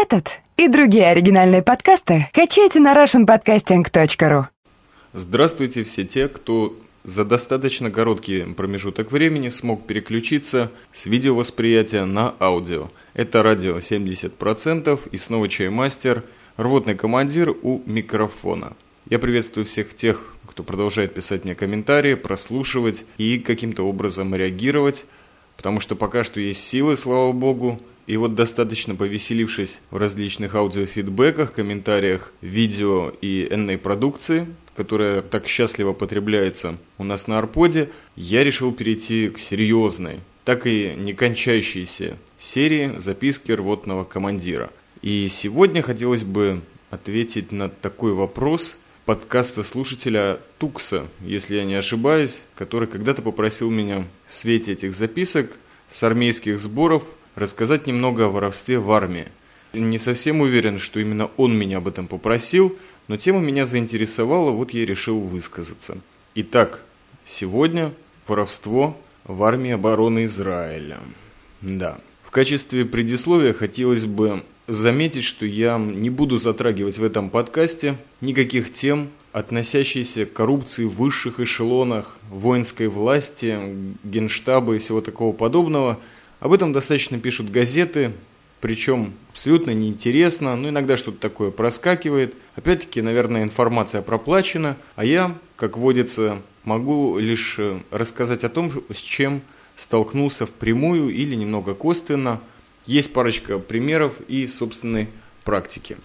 Этот и другие оригинальные подкасты качайте на russianpodcasting.ru Здравствуйте все те, кто за достаточно короткий промежуток времени смог переключиться с видеовосприятия на аудио. Это радио 70% и снова чаймастер, рвотный командир у микрофона. Я приветствую всех тех, кто продолжает писать мне комментарии, прослушивать и каким-то образом реагировать, потому что пока что есть силы, слава богу, и вот достаточно повеселившись в различных аудиофидбэках, комментариях, видео и энной продукции, которая так счастливо потребляется у нас на Арподе, я решил перейти к серьезной, так и не кончающейся серии записки рвотного командира. И сегодня хотелось бы ответить на такой вопрос подкаста слушателя Тукса, если я не ошибаюсь, который когда-то попросил меня в свете этих записок с армейских сборов рассказать немного о воровстве в армии. Не совсем уверен, что именно он меня об этом попросил, но тема меня заинтересовала, вот я решил высказаться. Итак, сегодня воровство в армии обороны Израиля. Да. В качестве предисловия хотелось бы заметить, что я не буду затрагивать в этом подкасте никаких тем, относящиеся к коррупции в высших эшелонах воинской власти, генштаба и всего такого подобного – об этом достаточно пишут газеты, причем абсолютно неинтересно, но иногда что-то такое проскакивает. Опять-таки, наверное, информация проплачена, а я, как водится, могу лишь э, рассказать о том, с чем столкнулся впрямую или немного косвенно. Есть парочка примеров и собственной практики.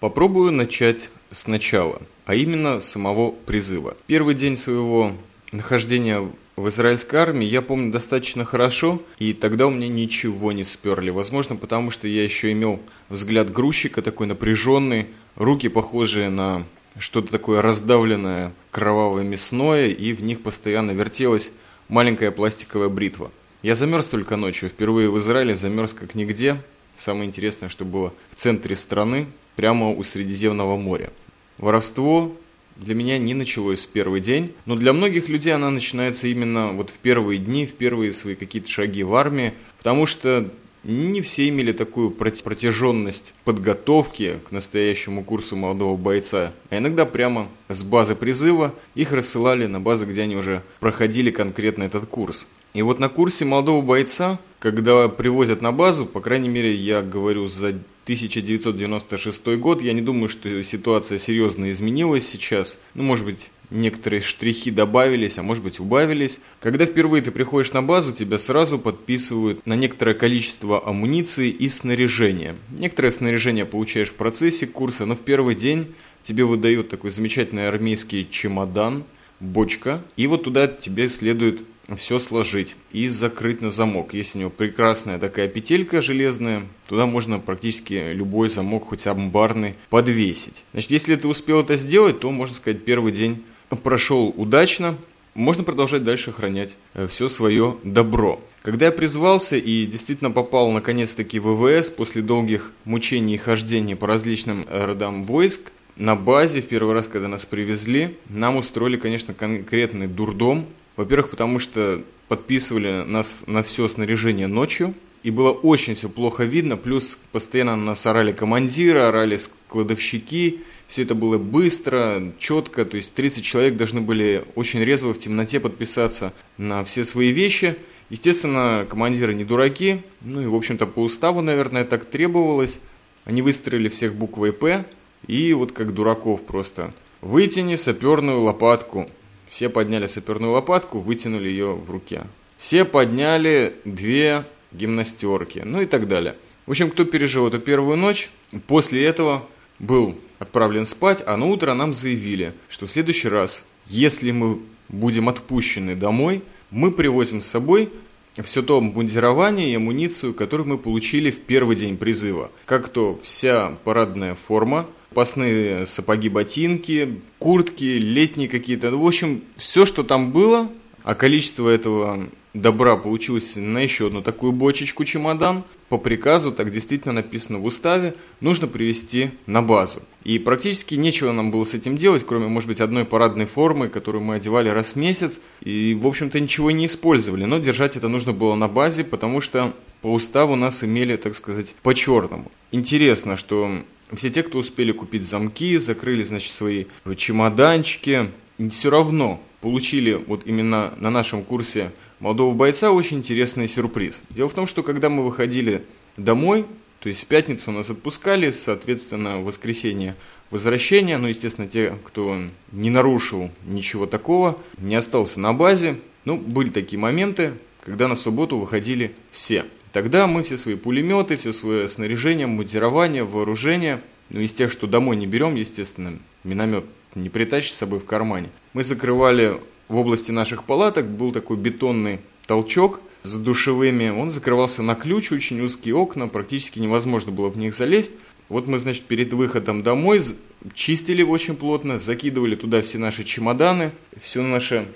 Попробую начать сначала, а именно самого призыва. Первый день своего нахождения в израильской армии я помню достаточно хорошо, и тогда у меня ничего не сперли. Возможно, потому что я еще имел взгляд грузчика, такой напряженный, руки похожие на что-то такое раздавленное, кровавое мясное, и в них постоянно вертелась маленькая пластиковая бритва. Я замерз только ночью, впервые в Израиле замерз как нигде. Самое интересное, что было в центре страны, прямо у Средиземного моря. Воровство для меня не началось в первый день, но для многих людей она начинается именно вот в первые дни, в первые свои какие-то шаги в армии, потому что не все имели такую протяженность подготовки к настоящему курсу молодого бойца, а иногда прямо с базы призыва их рассылали на базы, где они уже проходили конкретно этот курс. И вот на курсе молодого бойца, когда привозят на базу, по крайней мере, я говорю за 1996 год, я не думаю, что ситуация серьезно изменилась сейчас. Ну, может быть, некоторые штрихи добавились, а может быть убавились. Когда впервые ты приходишь на базу, тебя сразу подписывают на некоторое количество амуниции и снаряжения. Некоторое снаряжение получаешь в процессе курса, но в первый день тебе выдают такой замечательный армейский чемодан, бочка, и вот туда тебе следует все сложить и закрыть на замок. Есть у него прекрасная такая петелька железная, туда можно практически любой замок, хоть амбарный, подвесить. Значит, если ты успел это сделать, то, можно сказать, первый день прошел удачно, можно продолжать дальше охранять э, все свое добро. Когда я призвался и действительно попал наконец-таки в ВВС после долгих мучений и хождений по различным родам войск, на базе, в первый раз, когда нас привезли, нам устроили, конечно, конкретный дурдом, во-первых, потому что подписывали нас на все снаряжение ночью, и было очень все плохо видно, плюс постоянно нас орали командиры, орали складовщики, все это было быстро, четко, то есть 30 человек должны были очень резво в темноте подписаться на все свои вещи. Естественно, командиры не дураки, ну и, в общем-то, по уставу, наверное, так требовалось. Они выстроили всех буквой «П», и вот как дураков просто. Вытяни саперную лопатку, все подняли саперную лопатку, вытянули ее в руке. Все подняли две гимнастерки, ну и так далее. В общем, кто пережил эту первую ночь, после этого был отправлен спать, а на утро нам заявили, что в следующий раз, если мы будем отпущены домой, мы привозим с собой все то обмундирование и амуницию, которую мы получили в первый день призыва. Как то вся парадная форма, запасные сапоги, ботинки, куртки, летние какие-то. В общем, все, что там было, а количество этого добра получилось на еще одну такую бочечку чемодан. По приказу, так действительно написано в уставе, нужно привезти на базу. И практически нечего нам было с этим делать, кроме, может быть, одной парадной формы, которую мы одевали раз в месяц. И, в общем-то, ничего не использовали. Но держать это нужно было на базе, потому что по уставу нас имели, так сказать, по-черному. Интересно, что все те, кто успели купить замки, закрыли, значит, свои чемоданчики, все равно получили вот именно на нашем курсе молодого бойца очень интересный сюрприз. Дело в том, что когда мы выходили домой, то есть в пятницу нас отпускали, соответственно, в воскресенье возвращение, ну, естественно, те, кто не нарушил ничего такого, не остался на базе, ну, были такие моменты, когда на субботу выходили все. Тогда мы все свои пулеметы, все свое снаряжение, мутирование, вооружение, ну, из тех, что домой не берем, естественно, миномет не притащишь с собой в кармане. Мы закрывали в области наших палаток, был такой бетонный толчок с душевыми, он закрывался на ключ, очень узкие окна, практически невозможно было в них залезть. Вот мы, значит, перед выходом домой чистили очень плотно, закидывали туда все наши чемоданы, все наше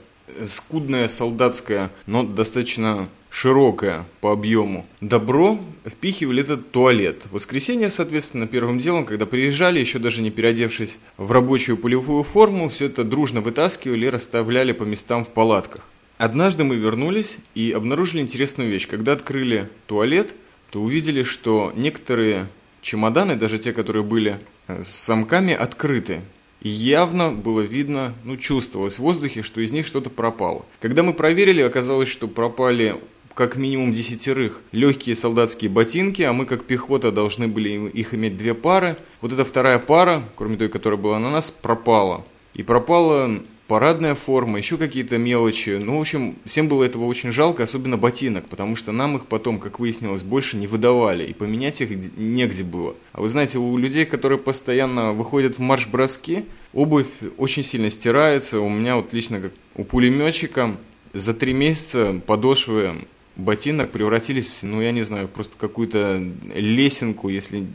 скудное солдатское, но достаточно широкое по объему добро впихивали этот туалет. В воскресенье, соответственно, первым делом, когда приезжали, еще даже не переодевшись в рабочую полевую форму, все это дружно вытаскивали и расставляли по местам в палатках. Однажды мы вернулись и обнаружили интересную вещь. Когда открыли туалет, то увидели, что некоторые чемоданы, даже те, которые были э, с замками, открыты. И явно было видно, ну, чувствовалось в воздухе, что из них что-то пропало. Когда мы проверили, оказалось, что пропали как минимум десятерых легкие солдатские ботинки, а мы как пехота должны были их иметь две пары. Вот эта вторая пара, кроме той, которая была на нас, пропала. И пропала парадная форма, еще какие-то мелочи. Ну, в общем, всем было этого очень жалко, особенно ботинок, потому что нам их потом, как выяснилось, больше не выдавали, и поменять их негде было. А вы знаете, у людей, которые постоянно выходят в марш-броски, обувь очень сильно стирается. У меня вот лично, как у пулеметчика, за три месяца подошвы ботинок превратились, ну, я не знаю, просто какую-то лесенку, если,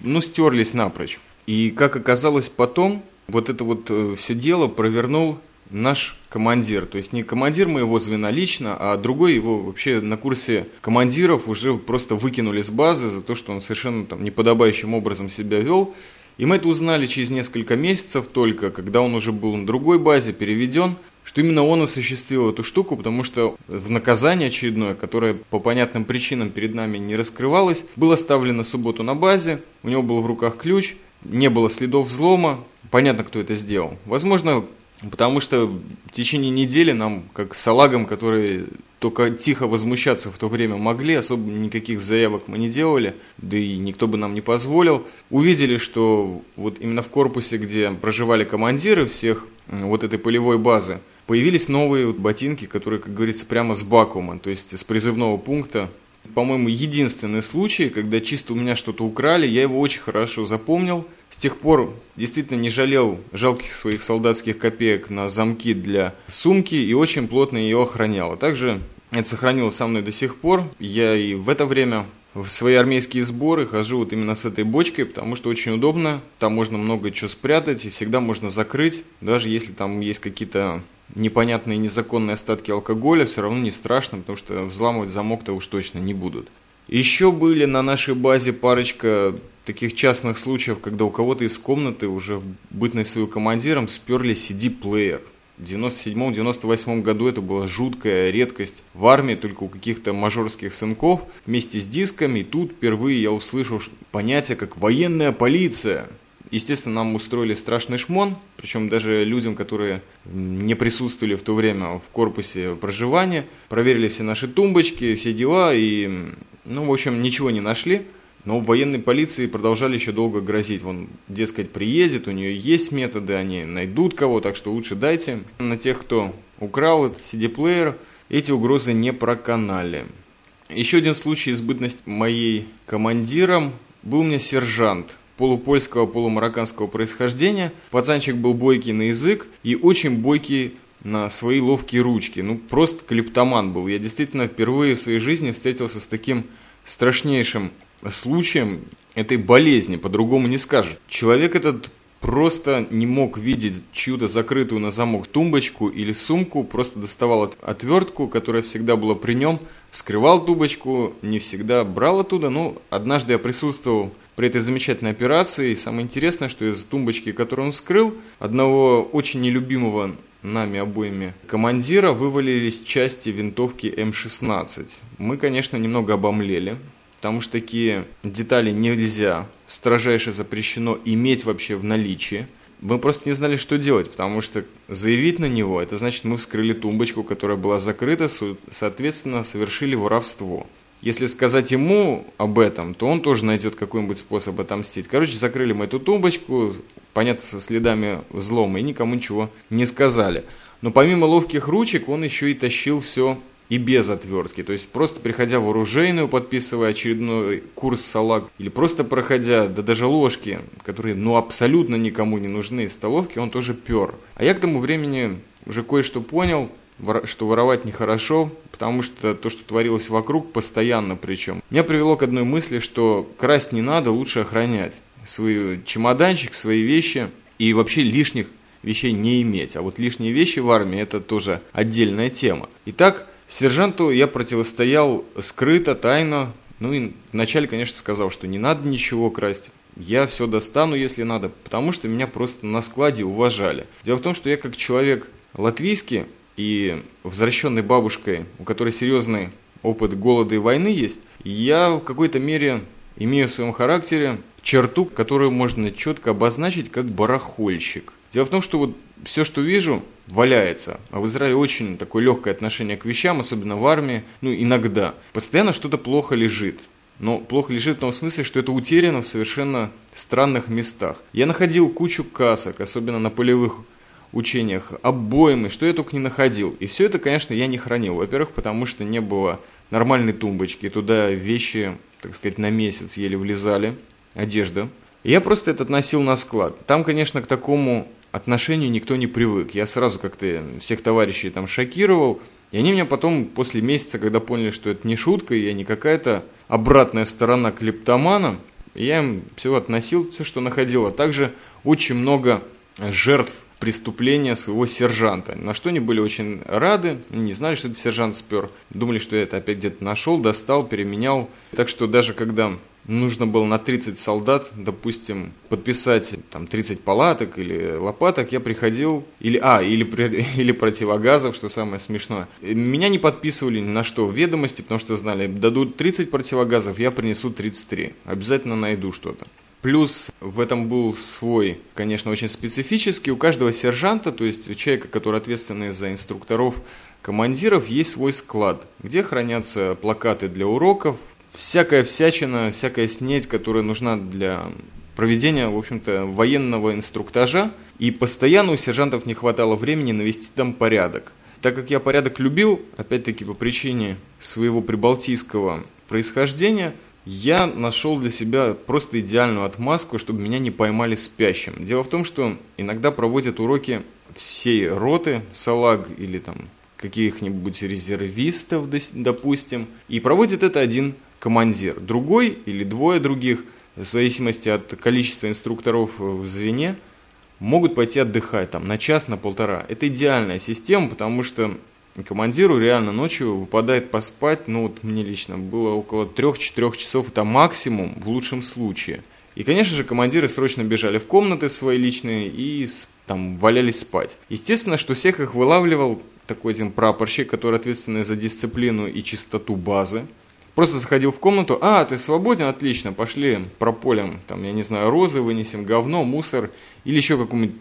ну, стерлись напрочь. И, как оказалось потом, вот это вот э, все дело провернул наш командир. То есть не командир моего звена лично, а другой его вообще на курсе командиров уже просто выкинули с базы за то, что он совершенно там неподобающим образом себя вел. И мы это узнали через несколько месяцев только, когда он уже был на другой базе, переведен, что именно он осуществил эту штуку, потому что в наказание очередное, которое по понятным причинам перед нами не раскрывалось, было оставлено субботу на базе, у него был в руках ключ, не было следов взлома, понятно, кто это сделал. Возможно, потому что в течение недели нам, как салагам, которые только тихо возмущаться в то время могли, особо никаких заявок мы не делали, да и никто бы нам не позволил. Увидели, что вот именно в корпусе, где проживали командиры всех вот этой полевой базы, появились новые ботинки, которые, как говорится, прямо с бакума, то есть с призывного пункта по-моему, единственный случай, когда чисто у меня что-то украли, я его очень хорошо запомнил. С тех пор действительно не жалел жалких своих солдатских копеек на замки для сумки и очень плотно ее охранял. А также это сохранилось со мной до сих пор. Я и в это время в свои армейские сборы хожу вот именно с этой бочкой, потому что очень удобно, там можно много чего спрятать и всегда можно закрыть, даже если там есть какие-то непонятные незаконные остатки алкоголя, все равно не страшно, потому что взламывать замок-то уж точно не будут. Еще были на нашей базе парочка таких частных случаев, когда у кого-то из комнаты уже в бытность свою командиром сперли CD-плеер. В 97-98 году это была жуткая редкость в армии, только у каких-то мажорских сынков вместе с дисками. И тут впервые я услышал понятие как военная полиция. Естественно, нам устроили страшный шмон, причем даже людям, которые не присутствовали в то время в корпусе проживания, проверили все наши тумбочки, все дела, и, ну, в общем, ничего не нашли. Но в военной полиции продолжали еще долго грозить. Вон, дескать, приедет, у нее есть методы, они найдут кого, так что лучше дайте. На тех, кто украл этот CD-плеер, эти угрозы не проканали. Еще один случай избытность моей командиром был у меня сержант полупольского, полумарокканского происхождения. Пацанчик был бойкий на язык и очень бойкий на свои ловкие ручки. Ну, просто клептоман был. Я действительно впервые в своей жизни встретился с таким страшнейшим случаем этой болезни, по-другому не скажешь. Человек этот просто не мог видеть чью-то закрытую на замок тумбочку или сумку, просто доставал отвертку, которая всегда была при нем, вскрывал тумбочку, не всегда брал оттуда. Ну, однажды я присутствовал при этой замечательной операции. И самое интересное, что из тумбочки, которую он вскрыл, одного очень нелюбимого нами обоими командира вывалились части винтовки М-16. Мы, конечно, немного обомлели. потому что такие детали нельзя, строжайше запрещено иметь вообще в наличии. Мы просто не знали, что делать, потому что заявить на него, это значит, мы вскрыли тумбочку, которая была закрыта, соответственно, совершили воровство. Если сказать ему об этом, то он тоже найдет какой-нибудь способ отомстить. Короче, закрыли мы эту тумбочку, понятно, со следами взлома, и никому ничего не сказали. Но помимо ловких ручек, он еще и тащил все и без отвертки. То есть просто приходя в оружейную, подписывая очередной курс салаг, или просто проходя, да даже ложки, которые ну абсолютно никому не нужны из столовки, он тоже пер. А я к тому времени уже кое-что понял, что воровать нехорошо, потому что то, что творилось вокруг, постоянно причем. Меня привело к одной мысли, что красть не надо, лучше охранять свой чемоданчик, свои вещи и вообще лишних вещей не иметь. А вот лишние вещи в армии это тоже отдельная тема. Итак, Сержанту я противостоял скрыто, тайно. Ну и вначале, конечно, сказал, что не надо ничего красть. Я все достану, если надо, потому что меня просто на складе уважали. Дело в том, что я как человек латвийский и возвращенный бабушкой, у которой серьезный опыт голода и войны есть, я в какой-то мере имею в своем характере черту, которую можно четко обозначить как барахольщик. Дело в том, что вот все, что вижу, валяется. А в Израиле очень такое легкое отношение к вещам, особенно в армии, ну иногда. Постоянно что-то плохо лежит. Но плохо лежит в том смысле, что это утеряно в совершенно странных местах. Я находил кучу касок, особенно на полевых учениях, обоймы, что я только не находил. И все это, конечно, я не хранил. Во-первых, потому что не было нормальной тумбочки, туда вещи, так сказать, на месяц еле влезали, одежда. И я просто это относил на склад. Там, конечно, к такому отношению никто не привык. Я сразу как-то всех товарищей там шокировал, и они меня потом, после месяца, когда поняли, что это не шутка, и я не какая-то обратная сторона клептомана, я им все относил, все, что находил. А также очень много жертв преступления своего сержанта. На что они были очень рады, не знали, что это сержант спер. Думали, что я это опять где-то нашел, достал, переменял. Так что даже когда нужно было на 30 солдат, допустим, подписать там 30 палаток или лопаток, я приходил, или, а, или, или противогазов, что самое смешное. Меня не подписывали ни на что ведомости, потому что знали, дадут 30 противогазов, я принесу 33. Обязательно найду что-то. Плюс в этом был свой, конечно, очень специфический. У каждого сержанта, то есть человека, который ответственный за инструкторов, командиров, есть свой склад, где хранятся плакаты для уроков, всякая всячина, всякая снедь, которая нужна для проведения, в общем-то, военного инструктажа. И постоянно у сержантов не хватало времени навести там порядок. Так как я порядок любил, опять-таки по причине своего прибалтийского происхождения, я нашел для себя просто идеальную отмазку, чтобы меня не поймали спящим. Дело в том, что иногда проводят уроки всей роты, салаг или там каких-нибудь резервистов, допустим, и проводит это один командир. Другой или двое других, в зависимости от количества инструкторов в звене, могут пойти отдыхать там на час, на полтора. Это идеальная система, потому что командиру реально ночью выпадает поспать, ну вот мне лично было около 3-4 часов, это максимум в лучшем случае. И, конечно же, командиры срочно бежали в комнаты свои личные и там валялись спать. Естественно, что всех их вылавливал такой один прапорщик, который ответственный за дисциплину и чистоту базы. Просто заходил в комнату, а, ты свободен, отлично, пошли прополем, там, я не знаю, розы вынесем, говно, мусор или еще какую-нибудь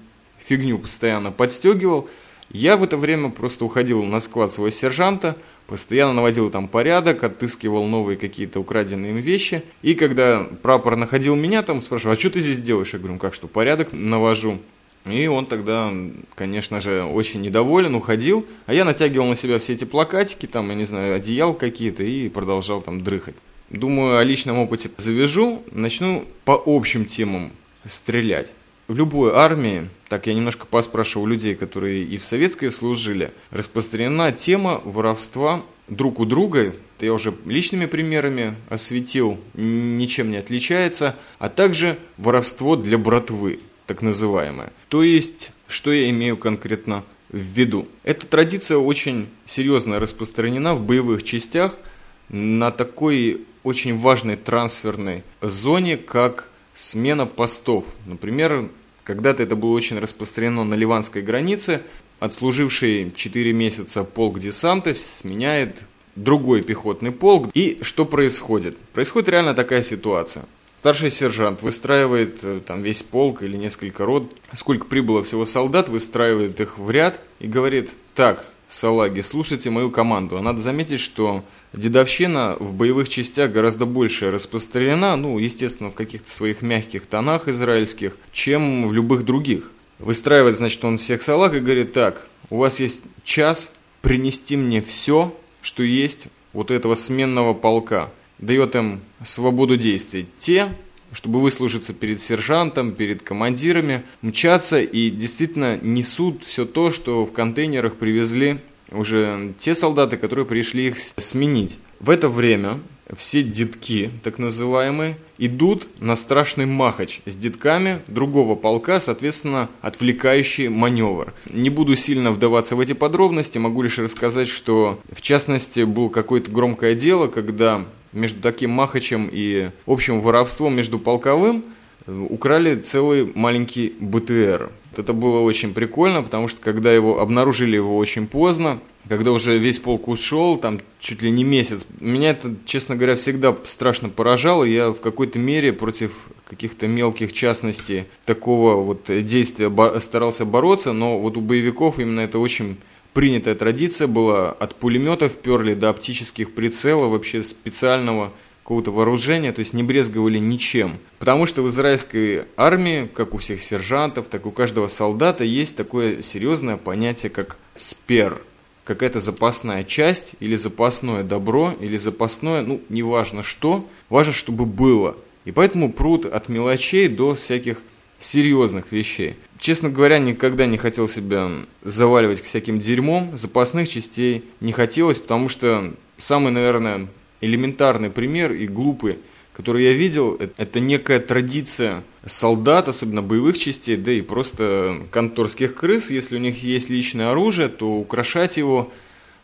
фигню постоянно подстегивал. Я в это время просто уходил на склад своего сержанта, постоянно наводил там порядок, отыскивал новые какие-то украденные им вещи. И когда прапор находил меня, там спрашивал, а что ты здесь делаешь? Я говорю, ну как что, порядок навожу. И он тогда, конечно же, очень недоволен, уходил, а я натягивал на себя все эти плакатики, там, я не знаю, одеял какие-то и продолжал там дрыхать. Думаю, о личном опыте завяжу, начну по общим темам стрелять. В любой армии, так я немножко поспрашивал людей, которые и в советской служили, распространена тема воровства друг у друга, это я уже личными примерами осветил, ничем не отличается, а также воровство для братвы так называемое. То есть, что я имею конкретно в виду? Эта традиция очень серьезно распространена в боевых частях на такой очень важной трансферной зоне, как смена постов. Например, когда-то это было очень распространено на ливанской границе. Отслуживший 4 месяца полк десанта сменяет другой пехотный полк. И что происходит? Происходит реально такая ситуация. Старший сержант выстраивает э, там весь полк или несколько рот, сколько прибыло всего солдат, выстраивает их в ряд и говорит, так, салаги, слушайте мою команду. А надо заметить, что дедовщина в боевых частях гораздо больше распространена, ну, естественно, в каких-то своих мягких тонах израильских, чем в любых других. Выстраивает, значит, он всех салаг и говорит, так, у вас есть час принести мне все, что есть вот этого сменного полка дает им свободу действий. Те, чтобы выслужиться перед сержантом, перед командирами, мчатся и действительно несут все то, что в контейнерах привезли уже те солдаты, которые пришли их сменить. В это время все детки, так называемые, идут на страшный махач с детками другого полка, соответственно, отвлекающий маневр. Не буду сильно вдаваться в эти подробности, могу лишь рассказать, что в частности было какое-то громкое дело, когда между таким махачем и общим воровством между полковым э, украли целый маленький БТР. Это было очень прикольно, потому что когда его обнаружили его очень поздно, когда уже весь полк ушел, там чуть ли не месяц, меня это, честно говоря, всегда страшно поражало. Я в какой-то мере против каких-то мелких частностей такого вот действия старался бороться, но вот у боевиков именно это очень принятая традиция была от пулеметов перли до оптических прицелов, вообще специального какого-то вооружения, то есть не брезговали ничем. Потому что в израильской армии, как у всех сержантов, так и у каждого солдата, есть такое серьезное понятие, как спер. Какая-то запасная часть, или запасное добро, или запасное, ну, неважно что, важно, чтобы было. И поэтому пруд от мелочей до всяких серьезных вещей. Честно говоря, никогда не хотел себя заваливать к всяким дерьмом, запасных частей не хотелось, потому что самый, наверное, элементарный пример и глупый, который я видел, это некая традиция солдат, особенно боевых частей, да и просто конторских крыс, если у них есть личное оружие, то украшать его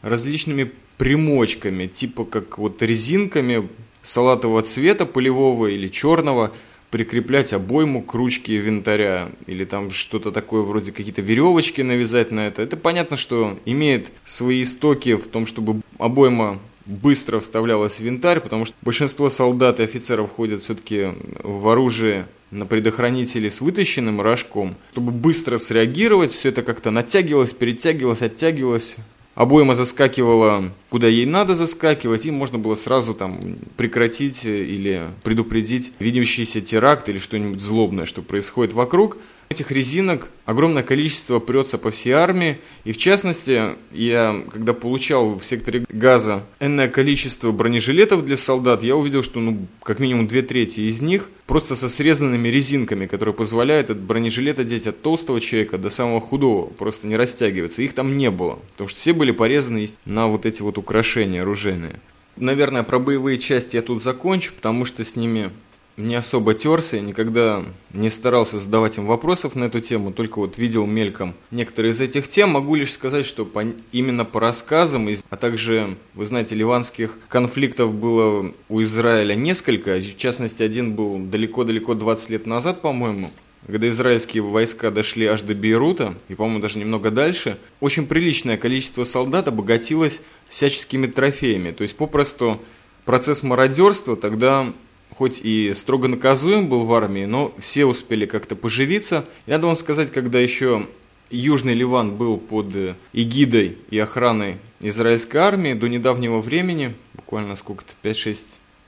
различными примочками, типа как вот резинками салатового цвета, полевого или черного – прикреплять обойму к ручке винтаря или там что-то такое вроде какие-то веревочки навязать на это. Это понятно, что имеет свои истоки в том, чтобы обойма быстро вставлялась в винтарь, потому что большинство солдат и офицеров ходят все-таки в оружие на предохранителе с вытащенным рожком, чтобы быстро среагировать, все это как-то натягивалось, перетягивалось, оттягивалось, обойма заскакивала куда ей надо заскакивать, и можно было сразу там прекратить или предупредить видящийся теракт или что-нибудь злобное, что происходит вокруг. Этих резинок огромное количество прется по всей армии, и в частности, я когда получал в секторе газа энное количество бронежилетов для солдат, я увидел, что ну, как минимум две трети из них просто со срезанными резинками, которые позволяют этот бронежилет одеть от толстого человека до самого худого, просто не растягиваться. Их там не было, потому что все были порезаны на вот эти вот украшения оружейные. Наверное, про боевые части я тут закончу, потому что с ними не особо терся, никогда не старался задавать им вопросов на эту тему, только вот видел мельком некоторые из этих тем. Могу лишь сказать, что по, именно по рассказам, а также, вы знаете, ливанских конфликтов было у Израиля несколько, в частности, один был далеко-далеко 20 лет назад, по-моему, когда израильские войска дошли аж до Бейрута, и, по-моему, даже немного дальше, очень приличное количество солдат обогатилось всяческими трофеями. То есть, попросту, процесс мародерства тогда хоть и строго наказуем был в армии, но все успели как-то поживиться. И надо вам сказать, когда еще Южный Ливан был под эгидой и охраной израильской армии до недавнего времени, буквально сколько-то, 5-6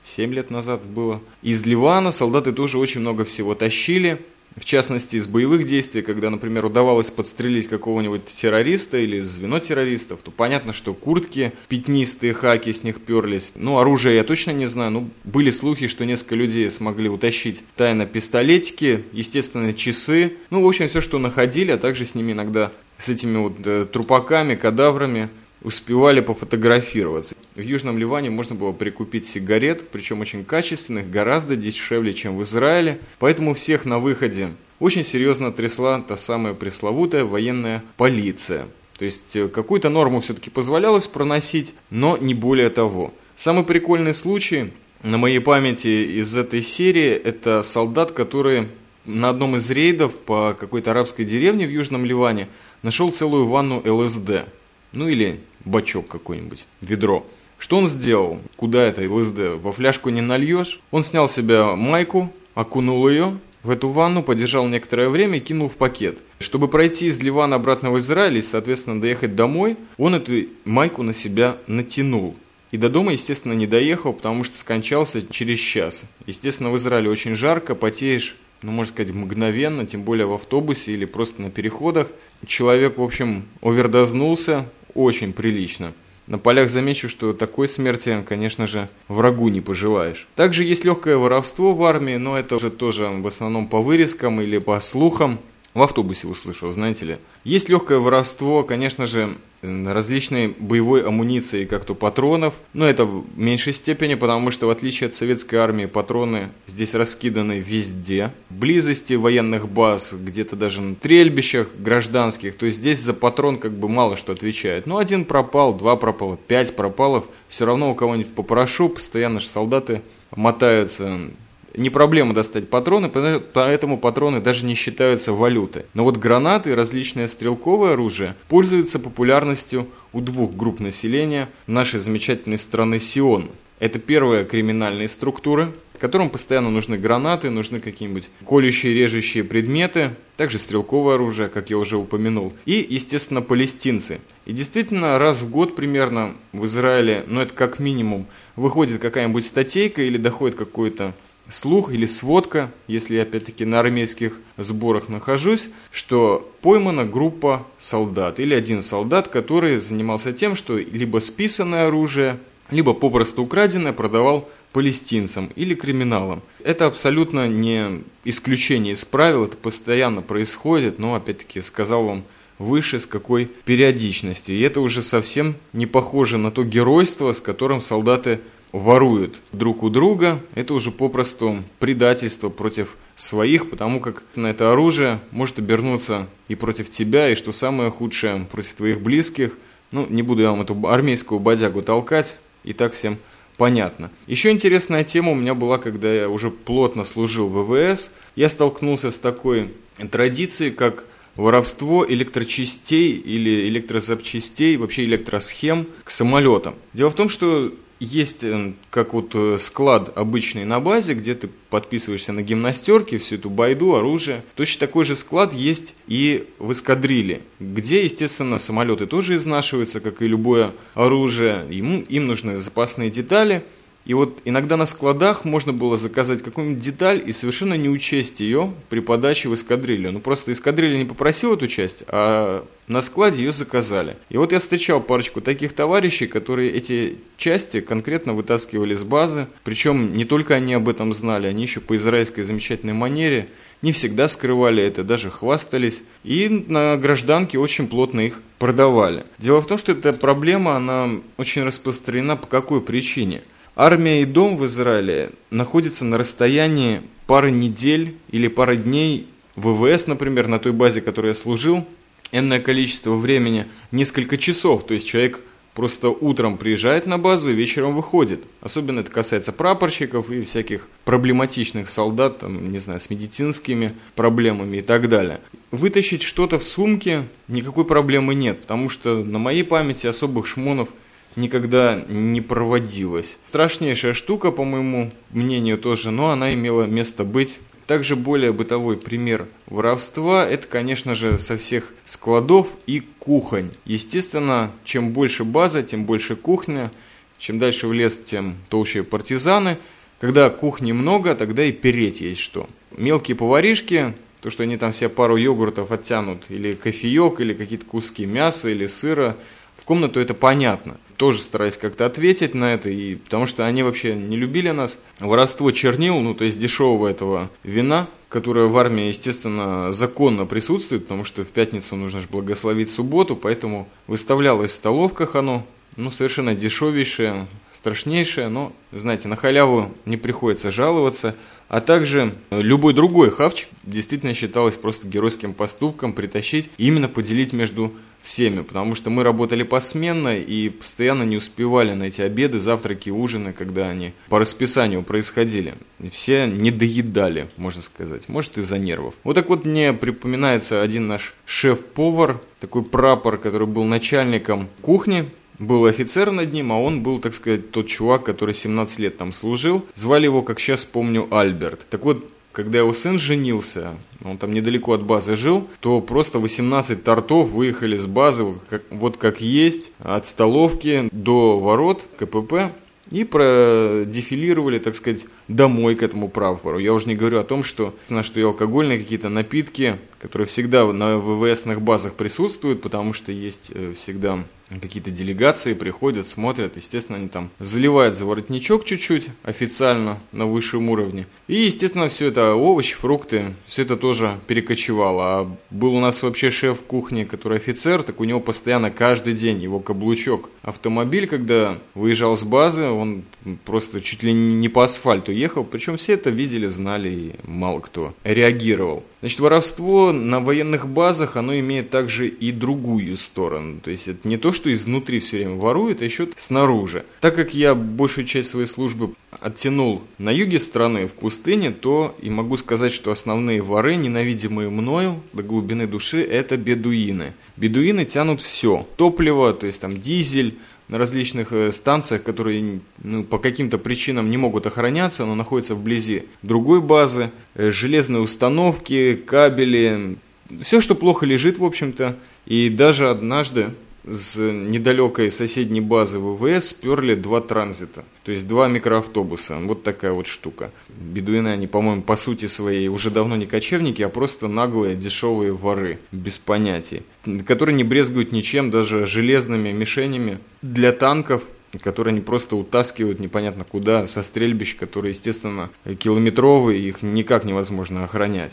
7 лет назад было. Из Ливана солдаты тоже очень много всего тащили в частности из боевых действий, когда, например, удавалось подстрелить какого-нибудь террориста или звено террористов, то понятно, что куртки пятнистые, хаки с них перлись. Ну, оружие я точно не знаю, ну, были слухи, что несколько людей смогли утащить тайно пистолетики, естественно, часы, ну, в общем, все, что находили, а также с ними иногда, с этими вот э, трупаками, кадаврами, успевали пофотографироваться. В Южном Ливане можно было прикупить сигарет, причем очень качественных, гораздо дешевле, чем в Израиле. Поэтому всех на выходе очень серьезно трясла та самая пресловутая военная полиция. То есть э, какую-то норму все-таки позволялось проносить, но не более того. Самый прикольный случай на моей памяти из этой серии – это солдат, который на одном из рейдов по какой-то арабской деревне в Южном Ливане нашел целую ванну ЛСД. Ну или бачок какой-нибудь, ведро. Что он сделал? Куда это ЛСД? Во фляжку не нальешь? Он снял себе майку, окунул ее в эту ванну, подержал некоторое время и кинул в пакет. Чтобы пройти из Ливана обратно в Израиль и, соответственно, доехать домой, он эту майку на себя натянул. И до дома, естественно, не доехал, потому что скончался через час. Естественно, в Израиле очень жарко, потеешь, ну, можно сказать, мгновенно, тем более в автобусе или просто на переходах. Человек, в общем, овердознулся очень прилично. На полях замечу, что такой смерти, конечно же, врагу не пожелаешь. Также есть легкое воровство в армии, но это уже тоже в основном по вырезкам или по слухам. В автобусе услышал, знаете ли. Есть легкое воровство, конечно же, различной боевой амуниции, как то патронов. Но это в меньшей степени, потому что в отличие от советской армии, патроны здесь раскиданы везде. В близости военных баз, где-то даже на стрельбищах гражданских. То есть здесь за патрон как бы мало что отвечает. Ну, один пропал, два пропало, пять пропалов. Все равно у кого-нибудь попрошу, постоянно же солдаты мотаются не проблема достать патроны, поэтому патроны даже не считаются валютой. Но вот гранаты и различное стрелковое оружие пользуются популярностью у двух групп населения нашей замечательной страны Сион. Это первые криминальные структуры, которым постоянно нужны гранаты, нужны какие-нибудь колющие, режущие предметы, также стрелковое оружие, как я уже упомянул, и, естественно, палестинцы. И действительно, раз в год примерно в Израиле, ну это как минимум, выходит какая-нибудь статейка или доходит какой-то слух или сводка, если я опять-таки на армейских сборах нахожусь, что поймана группа солдат или один солдат, который занимался тем, что либо списанное оружие, либо попросту украденное продавал палестинцам или криминалам. Это абсолютно не исключение из правил, это постоянно происходит, но опять-таки сказал вам выше, с какой периодичностью. И это уже совсем не похоже на то геройство, с которым солдаты воруют друг у друга, это уже попросту предательство против своих, потому как на это оружие может обернуться и против тебя, и что самое худшее, против твоих близких. Ну, не буду я вам эту армейскую бодягу толкать, и так всем понятно. Еще интересная тема у меня была, когда я уже плотно служил в ВВС, я столкнулся с такой традицией, как воровство электрочастей или электрозапчастей, вообще электросхем к самолетам. Дело в том, что есть э, как вот э, склад обычный на базе, где ты подписываешься на гимнастерки, всю эту байду, оружие. Точно такой же склад есть и в эскадриле, где, естественно, самолеты тоже изнашиваются, как и любое оружие. Ему, им нужны запасные детали – и вот иногда на складах можно было заказать какую-нибудь деталь и совершенно не учесть ее при подаче в эскадрилью. Ну просто эскадрилья не попросила эту часть, а на складе ее заказали. И вот я встречал парочку таких товарищей, которые эти части конкретно вытаскивали с базы. Причем не только они об этом знали, они еще по израильской замечательной манере не всегда скрывали это, даже хвастались. И на гражданке очень плотно их продавали. Дело в том, что эта проблема, она очень распространена по какой причине – Армия и дом в Израиле находятся на расстоянии пары недель или пары дней ВВС, например, на той базе, которой я служил, энное количество времени, несколько часов, то есть человек просто утром приезжает на базу и вечером выходит. Особенно это касается прапорщиков и всяких проблематичных солдат, там, не знаю, с медицинскими проблемами и так далее. Вытащить что-то в сумке никакой проблемы нет, потому что на моей памяти особых шмонов никогда не проводилась. Страшнейшая штука, по моему мнению, тоже, но она имела место быть. Также более бытовой пример воровства – это, конечно же, со всех складов и кухонь. Естественно, чем больше база, тем больше кухня. Чем дальше в лес, тем толще партизаны. Когда кухни много, тогда и переть есть что. Мелкие поваришки, то, что они там все пару йогуртов оттянут, или кофеек, или какие-то куски мяса, или сыра, в комнату это понятно – тоже стараюсь как-то ответить на это, и потому что они вообще не любили нас. Воровство чернил, ну то есть дешевого этого вина, которое в армии, естественно, законно присутствует, потому что в пятницу нужно же благословить субботу, поэтому выставлялось в столовках оно, ну совершенно дешевейшее, страшнейшее, но, знаете, на халяву не приходится жаловаться. А также любой другой хавч действительно считалось просто геройским поступком притащить именно поделить между всеми, потому что мы работали посменно и постоянно не успевали на эти обеды, завтраки, ужины, когда они по расписанию происходили. Все не доедали, можно сказать, может из-за нервов. Вот так вот мне припоминается один наш шеф-повар, такой прапор, который был начальником кухни был офицер над ним, а он был, так сказать, тот чувак, который 17 лет там служил. Звали его, как сейчас помню, Альберт. Так вот, когда его сын женился, он там недалеко от базы жил, то просто 18 тортов выехали с базы, как, вот как есть, от столовки до ворот КПП и продефилировали, так сказать, домой к этому прапору. Я уже не говорю о том, что, что и алкогольные какие-то напитки, которые всегда на ВВСных базах присутствуют, потому что есть э, всегда какие-то делегации приходят, смотрят, естественно, они там заливают за воротничок чуть-чуть официально на высшем уровне. И, естественно, все это овощи, фрукты, все это тоже перекочевало. А был у нас вообще шеф кухни, который офицер, так у него постоянно каждый день его каблучок. Автомобиль, когда выезжал с базы, он просто чуть ли не по асфальту ехал, причем все это видели, знали и мало кто реагировал. Значит, воровство на военных базах, оно имеет также и другую сторону. То есть это не то, что изнутри все время воруют, а еще снаружи. Так как я большую часть своей службы оттянул на юге страны, в пустыне, то и могу сказать, что основные воры, ненавидимые мною до глубины души, это бедуины. Бедуины тянут все. Топливо, то есть там дизель, на различных э, станциях, которые ну, по каким-то причинам не могут охраняться, но находятся вблизи другой базы, э, железные установки, кабели, все, что плохо лежит, в общем-то. И даже однажды с недалекой соседней базы ВВС сперли два транзита, то есть два микроавтобуса. Вот такая вот штука. Бедуины, они, по-моему, по сути своей уже давно не кочевники, а просто наглые дешевые воры, без понятий, которые не брезгуют ничем, даже железными мишенями для танков, которые они просто утаскивают непонятно куда, со стрельбищ, которые, естественно, километровые, их никак невозможно охранять.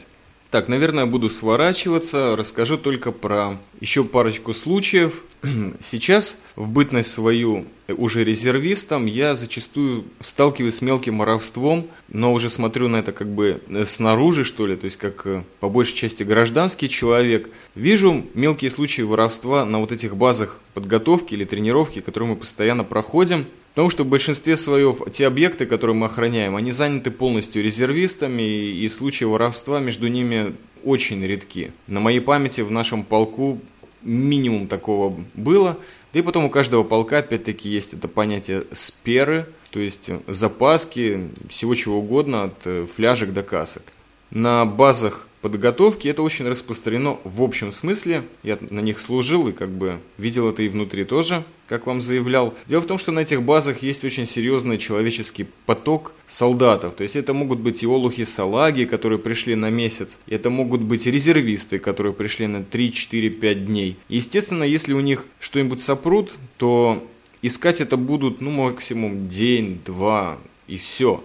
Так, наверное, буду сворачиваться, расскажу только про еще парочку случаев. Сейчас, в бытность свою уже резервистом, я зачастую сталкиваюсь с мелким воровством, но уже смотрю на это как бы снаружи, что ли, то есть как э, по большей части гражданский человек. Вижу мелкие случаи воровства на вот этих базах подготовки или тренировки, которые мы постоянно проходим. Потому что в большинстве своем те объекты, которые мы охраняем, они заняты полностью резервистами, и случаи воровства между ними очень редки. На моей памяти в нашем полку минимум такого было. Да и потом у каждого полка, опять-таки, есть это понятие сперы, то есть запаски, всего чего угодно, от э, фляжек до касок. На базах подготовки. Это очень распространено в общем смысле. Я на них служил и как бы видел это и внутри тоже, как вам заявлял. Дело в том, что на этих базах есть очень серьезный человеческий поток солдатов. То есть это могут быть и олухи салаги, которые пришли на месяц. Это могут быть резервисты, которые пришли на 3, 4, 5 дней. естественно, если у них что-нибудь сопрут, то искать это будут ну максимум день, два и все.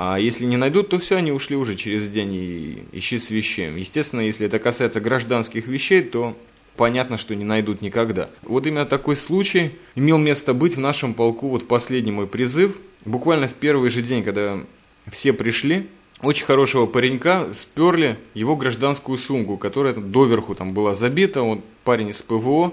А если не найдут, то все, они ушли уже через день и ищи с вещами. Естественно, если это касается гражданских вещей, то понятно, что не найдут никогда. Вот именно такой случай имел место быть в нашем полку вот последний мой призыв. Буквально в первый же день, когда все пришли, очень хорошего паренька сперли его гражданскую сумку, которая доверху там была забита. Вот парень из ПВО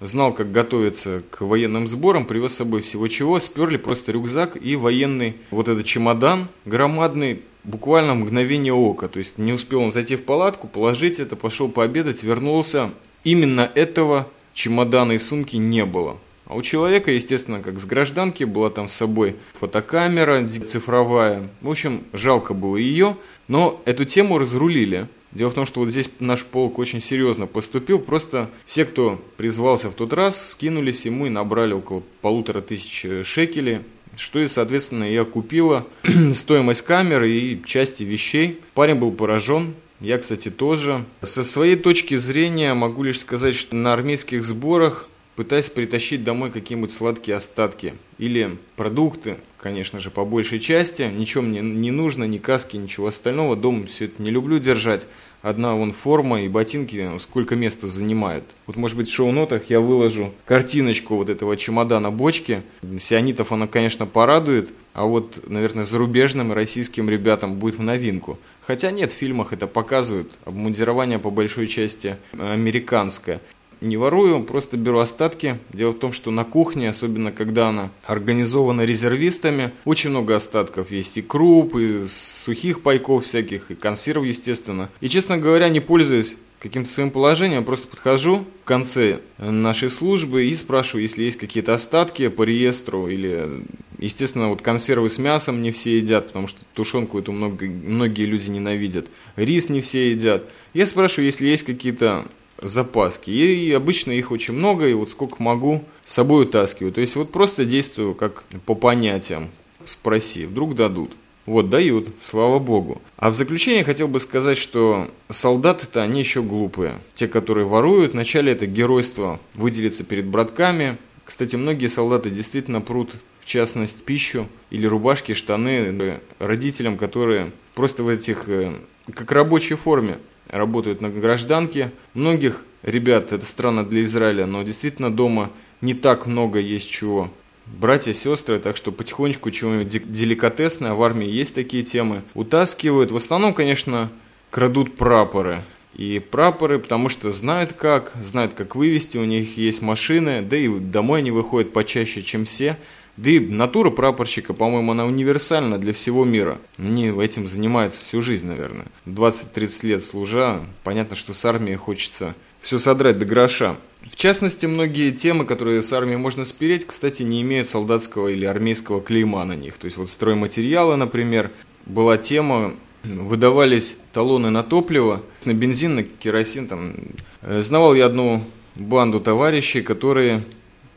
знал, как готовиться к военным сборам, привез с собой всего чего, сперли просто рюкзак и военный вот этот чемодан громадный, буквально мгновение ока. То есть не успел он зайти в палатку, положить это, пошел пообедать, вернулся. Именно этого чемодана и сумки не было. А у человека, естественно, как с гражданки, была там с собой фотокамера цифровая. В общем, жалко было ее, но эту тему разрулили. Дело в том, что вот здесь наш полк очень серьезно поступил. Просто все, кто призвался в тот раз, скинулись ему и набрали около полутора тысяч шекелей что и, соответственно, и окупило стоимость камеры и части вещей. Парень был поражен, я, кстати, тоже. Со своей точки зрения могу лишь сказать, что на армейских сборах пытаясь притащить домой какие-нибудь сладкие остатки или продукты, конечно же, по большей части. Ничего мне не нужно, ни каски, ничего остального. Дома все это не люблю держать. Одна вон форма и ботинки сколько места занимают. Вот, может быть, в шоу-нотах я выложу картиночку вот этого чемодана бочки. Сионитов она, конечно, порадует, а вот, наверное, зарубежным российским ребятам будет в новинку. Хотя нет, в фильмах это показывают. Обмундирование по большой части американское. Не ворую, просто беру остатки. Дело в том, что на кухне, особенно когда она организована резервистами, очень много остатков есть и круп, и сухих пайков всяких, и консерв, естественно. И, честно говоря, не пользуюсь каким-то своим положением, просто подхожу в конце нашей службы и спрашиваю, если есть какие-то остатки по реестру или, естественно, вот консервы с мясом не все едят, потому что тушенку эту много, многие люди ненавидят, рис не все едят. Я спрашиваю, если есть какие-то запаски. И обычно их очень много, и вот сколько могу, с собой утаскиваю. То есть вот просто действую как по понятиям. Спроси, вдруг дадут. Вот, дают, слава богу. А в заключение хотел бы сказать, что солдаты-то они еще глупые. Те, которые воруют, вначале это геройство выделиться перед братками. Кстати, многие солдаты действительно прут, в частности, пищу или рубашки, штаны родителям, которые просто в этих, э, как рабочей форме работают на гражданке. Многих ребят, это странно для Израиля, но действительно дома не так много есть чего. Братья, сестры, так что потихонечку чего-нибудь деликатесное, в армии есть такие темы, утаскивают. В основном, конечно, крадут прапоры. И прапоры, потому что знают как, знают как вывести, у них есть машины, да и домой они выходят почаще, чем все. Да и натура прапорщика, по-моему, она универсальна для всего мира. Они этим занимаются всю жизнь, наверное. 20-30 лет служа, понятно, что с армией хочется все содрать до гроша. В частности, многие темы, которые с армией можно спереть, кстати, не имеют солдатского или армейского клейма на них. То есть вот стройматериалы, например, была тема, выдавались талоны на топливо, на бензин, на керосин. Там. Э, знавал я одну банду товарищей, которые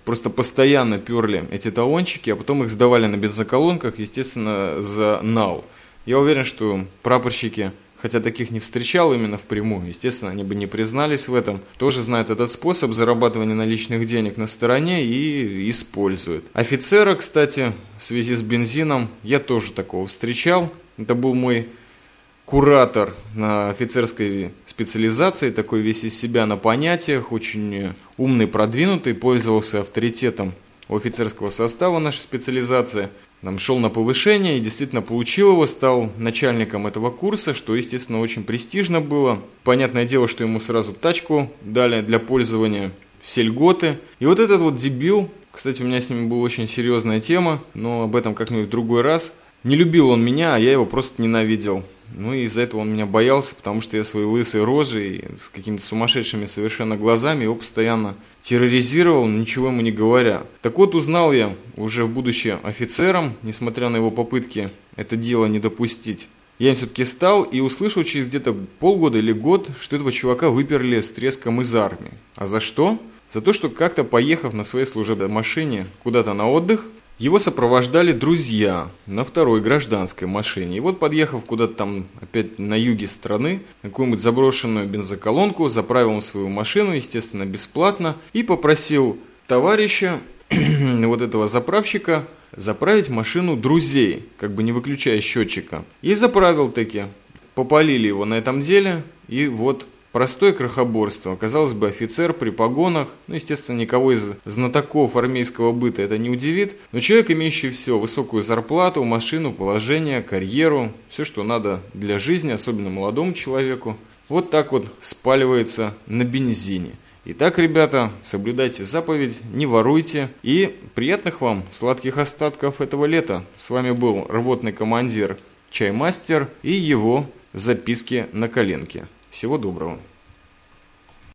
просто постоянно перли эти талончики, а потом их сдавали на бензоколонках, естественно, за нау. Я уверен, что прапорщики, хотя таких не встречал именно впрямую, естественно, они бы не признались в этом, тоже знают этот способ зарабатывания наличных денег на стороне и используют. Офицера, кстати, в связи с бензином, я тоже такого встречал. Это был мой куратор на офицерской специализации, такой весь из себя на понятиях, очень умный, продвинутый, пользовался авторитетом у офицерского состава нашей специализации. Там шел на повышение и действительно получил его, стал начальником этого курса, что, естественно, очень престижно было. Понятное дело, что ему сразу тачку дали для пользования, все льготы. И вот этот вот дебил, кстати, у меня с ним была очень серьезная тема, но об этом как-нибудь в другой раз. Не любил он меня, а я его просто ненавидел. Ну и из-за этого он меня боялся, потому что я своей лысой рожей, с какими-то сумасшедшими совершенно глазами его постоянно терроризировал, ничего ему не говоря. Так вот, узнал я уже в будущее офицером, несмотря на его попытки это дело не допустить. Я им все-таки стал и услышал через где-то полгода или год, что этого чувака выперли с треском из армии. А за что? За то, что как-то поехав на своей служебной машине куда-то на отдых, его сопровождали друзья на второй гражданской машине. И вот, подъехав куда-то там опять на юге страны, на какую-нибудь заброшенную бензоколонку, заправил он свою машину, естественно, бесплатно, и попросил товарища, вот этого заправщика, заправить машину друзей, как бы не выключая счетчика. И заправил таки. Попалили его на этом деле, и вот Простое крохоборство. Казалось бы, офицер при погонах, ну, естественно, никого из знатоков армейского быта это не удивит, но человек, имеющий все, высокую зарплату, машину, положение, карьеру, все, что надо для жизни, особенно молодому человеку, вот так вот спаливается на бензине. Итак, ребята, соблюдайте заповедь, не воруйте и приятных вам сладких остатков этого лета. С вами был рвотный командир Чаймастер и его записки на коленке. Всего доброго.